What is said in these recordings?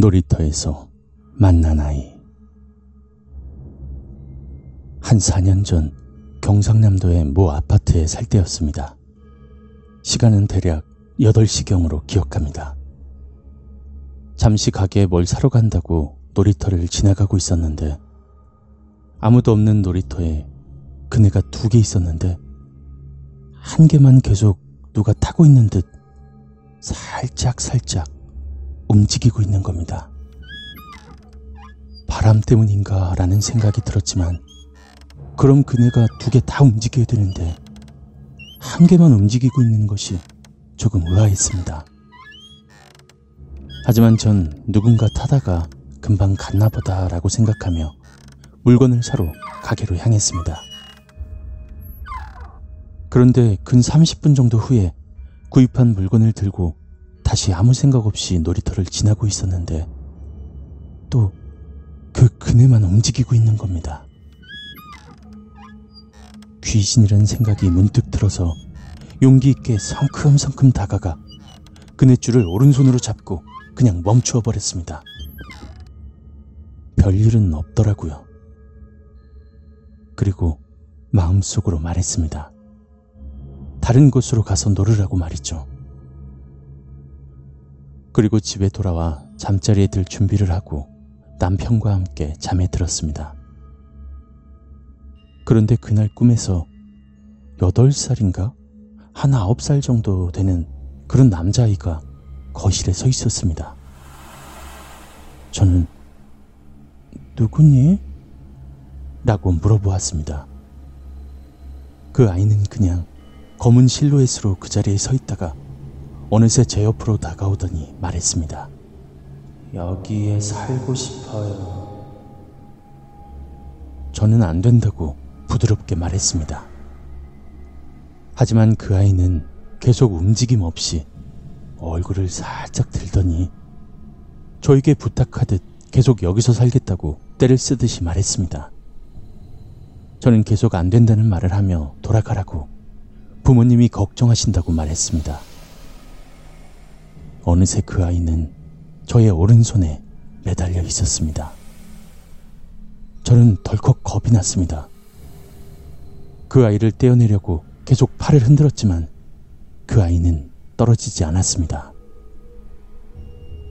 놀이터에서 만난 아이. 한 4년 전 경상남도의 모 아파트에 살 때였습니다. 시간은 대략 8시경으로 기억합니다. 잠시 가게에 뭘 사러 간다고 놀이터를 지나가고 있었는데 아무도 없는 놀이터에 그네가 두 개 있었는데 한 개만 계속 누가 타고 있는 듯 살짝 살짝 움직이고 있는 겁니다. 바람 때문인가 라는 생각이 들었지만 그럼 그네가 두 개 다 움직여야 되는데 한 개만 움직이고 있는 것이 조금 의아했습니다. 하지만 전 누군가 타다가 금방 갔나 보다 라고 생각하며 물건을 사러 가게로 향했습니다. 그런데 근 30분 정도 후에 구입한 물건을 들고 다시 아무 생각 없이 놀이터를 지나고 있었는데 또 그 그네만 움직이고 있는 겁니다. 귀신이라는 생각이 문득 들어서 용기 있게 성큼성큼 다가가 그네줄을 오른손으로 잡고 그냥 멈추어 버렸습니다. 별일은 없더라고요. 그리고 마음속으로 말했습니다. 다른 곳으로 가서 놀으라고 말이죠. 그리고 집에 돌아와 잠자리에 들 준비를 하고 남편과 함께 잠에 들었습니다. 그런데 그날 꿈에서 8살인가? 한 9살 정도 되는 그런 남자아이가 거실에 서 있었습니다. 저는 누구니? 라고 물어보았습니다. 그 아이는 그냥 검은 실루엣으로 그 자리에 서 있다가 어느새 제 옆으로 다가오더니 말했습니다. 여기에 살고 싶어요. 저는 안 된다고 부드럽게 말했습니다. 하지만 그 아이는 계속 움직임 없이 얼굴을 살짝 들더니 저에게 부탁하듯 계속 여기서 살겠다고 때를 쓰듯이 말했습니다. 저는 계속 안 된다는 말을 하며 돌아가라고 부모님이 걱정하신다고 말했습니다. 어느새 그 아이는 저의 오른손에 매달려 있었습니다. 저는 덜컥 겁이 났습니다. 그 아이를 떼어내려고 계속 팔을 흔들었지만 그 아이는 떨어지지 않았습니다.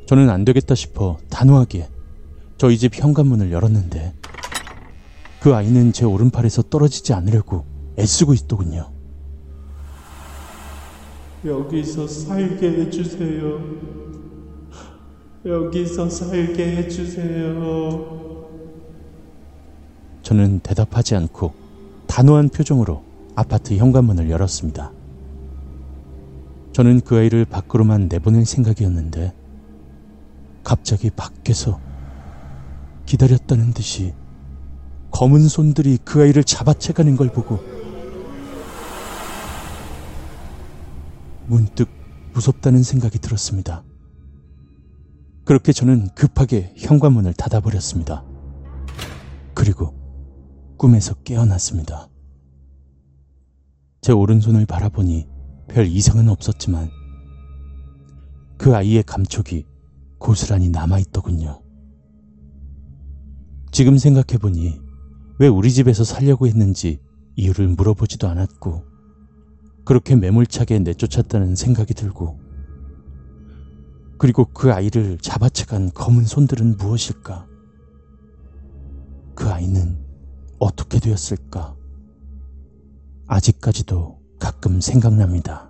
저는 안 되겠다 싶어 단호하게 저희 집 현관문을 열었는데 그 아이는 제 오른팔에서 떨어지지 않으려고 애쓰고 있더군요. 여기서 살게 해주세요. 여기서 살게 해주세요. 저는 대답하지 않고 단호한 표정으로 아파트 현관문을 열었습니다. 저는 그 아이를 밖으로만 내보낼 생각이었는데 갑자기 밖에서 기다렸다는 듯이 검은 손들이 그 아이를 잡아채가는 걸 보고 문득 무섭다는 생각이 들었습니다. 그렇게 저는 급하게 현관문을 닫아버렸습니다. 그리고 꿈에서 깨어났습니다. 제 오른손을 바라보니 별 이상은 없었지만 그 아이의 감촉이 고스란히 남아있더군요. 지금 생각해보니 왜 우리 집에서 살려고 했는지 이유를 물어보지도 않았고 그렇게 매몰차게 내쫓았다는 생각이 들고 그리고 그 아이를 잡아채간 검은 손들은 무엇일까? 그 아이는 어떻게 되었을까? 아직까지도 가끔 생각납니다.